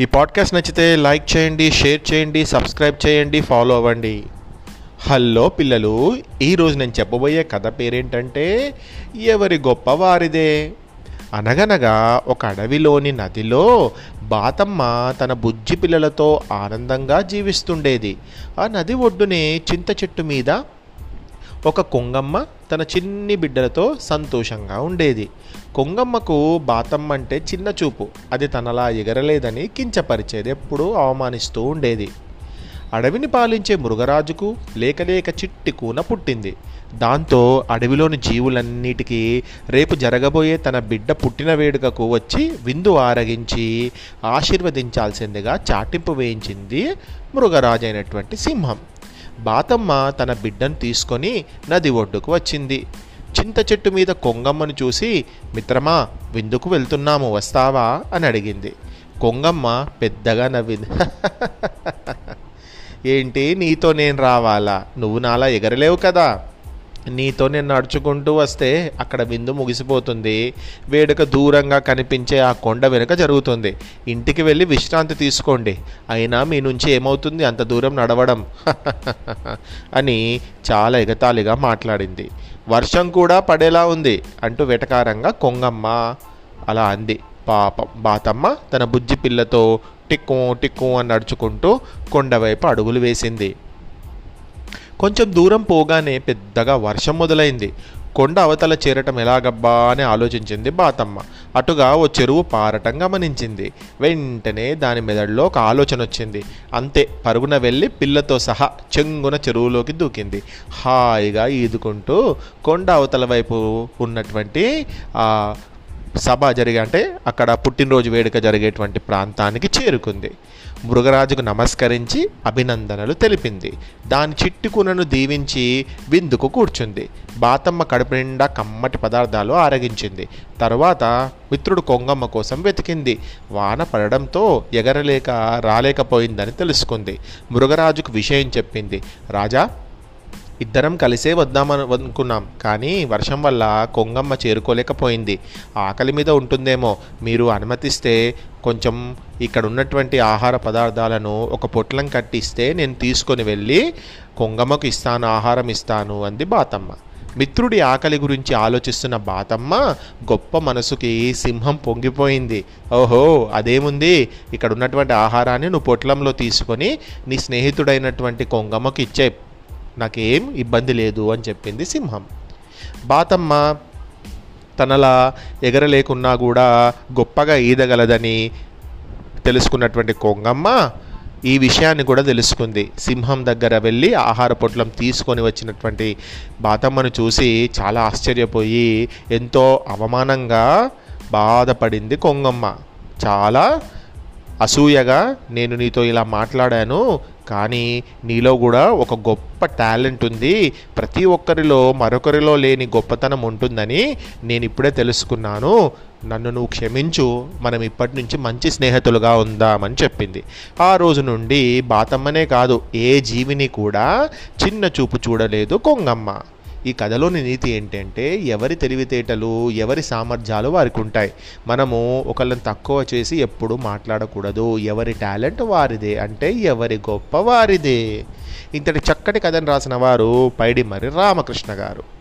ఈ పాడ్కాస్ట్ నచ్చితే లైక్ చేయండి షేర్ చేయండి సబ్స్క్రైబ్ చేయండి ఫాలో అవ్వండి. హలో పిల్లలు ఈరోజు నేను చెప్పబోయే కథ పేరేంటంటే ఎవరి గొప్ప వారిదే? అనగనగా ఒక అడవిలోని నదిలో బాతమ్మ తన బుజ్జి పిల్లలతో ఆనందంగా జీవిస్తుండేది. ఆ నది ఒడ్డునే చింత చెట్టు మీద ఒక కొంగమ్మ తన చిన్ని బిడ్డలతో సంతోషంగా ఉండేది. కొంగమ్మకు బాతమ్మ అంటే చిన్న చూపు. అది తనలా ఎగరలేదని కించపరిచేది ఎప్పుడూ అవమానిస్తూ ఉండేది. అడవిని పాలించే మృగరాజుకు లేకలేక చిట్టి కూన పుట్టింది. దాంతో అడవిలోని జీవులన్నిటికీ రేపు జరగబోయే తన బిడ్డ పుట్టిన వేడుకకు వచ్చి విందు ఆరగించి ఆశీర్వదించాల్సిందిగా చాటింపు వేయించింది మృగరాజు అయినటువంటి సింహం. బాతమ్మ తన బిడ్డను తీసుకొని నది ఒడ్డుకు వచ్చింది. చింత చెట్టు మీద కొంగమ్మను చూసి మిత్రమా విందుకు వెళ్తున్నాము వస్తావా? అని అడిగింది. కొంగమ్మ పెద్దగా నవ్వింది. ఏంటి నీతో నేను రావాలా? నువ్వు నాలా ఎగరలేవు కదా? నీతో నేను నడుచుకుంటూ వస్తే అక్కడ విందు ముగిసిపోతుంది. వేడుక దూరంగా కనిపించే ఆ కొండ వెనుక జరుగుతుంది. ఇంటికి వెళ్ళి విశ్రాంతి తీసుకోండి. అయినా మీ నుంచి ఏమవుతుంది? అంత దూరం నడవడం. అని చాలా ఎగతాళిగా మాట్లాడింది. వర్షం కూడా పడేలా ఉంది అంటూ వెటకారంగా కొంగమ్మ అలా అంది. పాపం బాతమ్మ తన బుజ్జి పిల్లతో టిక్కు టిక్కు అని నడుచుకుంటూ కొండవైపు అడుగులు వేసింది. కొంచెం దూరం పోగానే పెద్దగా వర్షం మొదలైంది. కొండ అవతల చేరటం ఎలాగబ్బా అని ఆలోచించింది బాతమ్మ. అటుగా ఓ చెరువు పారటం గమనించింది. వెంటనే దాని మెదడులో ఒక ఆలోచన వచ్చింది. అంతే పరుగున వెళ్ళి పిల్లతో సహా చెంగున చెరువులోకి దూకింది. హాయిగా ఈదుకుంటూ కొండ అవతల వైపు ఉన్నటువంటి సభ జరిగే అంటే అక్కడ పుట్టినరోజు వేడుక జరిగేటువంటి ప్రాంతానికి చేరుకుంది. మృగరాజుకు నమస్కరించి అభినందనలు తెలిపింది. దాని చిట్టుకునను దీవించి విందుకు కూర్చుంది. బాతమ్మ కడుపు నిండా కమ్మటి పదార్థాలు ఆరగించింది. తరువాత మిత్రుడు కొంగమ్మ కోసం వెతికింది. వాన పడడంతో ఎగరలేక రాలేకపోయిందని తెలుసుకుంది. మృగరాజుకు విషయం చెప్పింది. రాజా ఇద్దరం కలిసే వద్దామని అనుకున్నాం కానీ వర్షం వల్ల కొంగమ్మ చేరుకోలేకపోయింది. ఆకలి మీద ఉంటుందేమో మీరు అనుమతిస్తే కొంచెం ఇక్కడ ఉన్నటువంటి ఆహార పదార్థాలను ఒక పొట్లం కట్టిస్తే నేను తీసుకొని వెళ్ళి కొంగమ్మకు ఇస్తాను ఆహారం ఇస్తాను అంది బాతమ్మ. మిత్రుడి ఆకలి గురించి ఆలోచిస్తున్న బాతమ్మ గొప్ప మనసుకి సింహం పొంగిపోయింది. ఓహో అదేముంది? ఇక్కడ ఉన్నటువంటి ఆహారాన్ని నువ్వు పొట్లంలో తీసుకొని నీ స్నేహితుడైనటువంటి కొంగమ్మకు ఇచ్చే నాకేం ఇబ్బంది లేదు అని చెప్పింది సింహం. బాతమ్మ తనలా ఎగరలేకున్నా కూడా గొప్పగా ఈదగలదని తెలుసుకున్నటువంటి కొంగమ్మ ఈ విషయాన్ని కూడా తెలుసుకుంది. సింహం దగ్గర వెళ్ళి ఆహార పొట్లం తీసుకొని వచ్చినటువంటి బాతమ్మను చూసి చాలా ఆశ్చర్యపోయి ఎంతో అవమానంగా బాధపడింది కొంగమ్మ. చాలా అసూయగా నేను నీతో ఇలా మాట్లాడాను కానీ నీలో కూడా ఒక గొప్ప టాలెంట్ ఉంది. ప్రతి ఒక్కరిలో మరొకరిలో లేని గొప్పతనం ఉంటుందని నేను ఇప్పుడే తెలుసుకున్నాను. నన్ను నువ్వు క్షమించు. మనం ఇప్పటి నుంచి మంచి స్నేహితులుగా ఉందామని చెప్పింది. ఆ రోజు నుండి బాతమ్మనే కాదు ఏ జీవిని కూడా చిన్న చూపు చూడలేదు కొంగమ్మ. ఈ కథలోని నీతి ఏంటంటే ఎవరి తెలివితేటలు ఎవరి సామర్థ్యాలు వారికి ఉంటాయి మనము ఒకళ్ళని తక్కువ చేసి ఎప్పుడు మాట్లాడకూడదు. ఎవరి టాలెంట్ వారిదే అంటే ఎవరి గొప్ప వారిదే. ఇంతటి చక్కటి కథను రాసిన వారు పైడి మరి రామకృష్ణ గారు.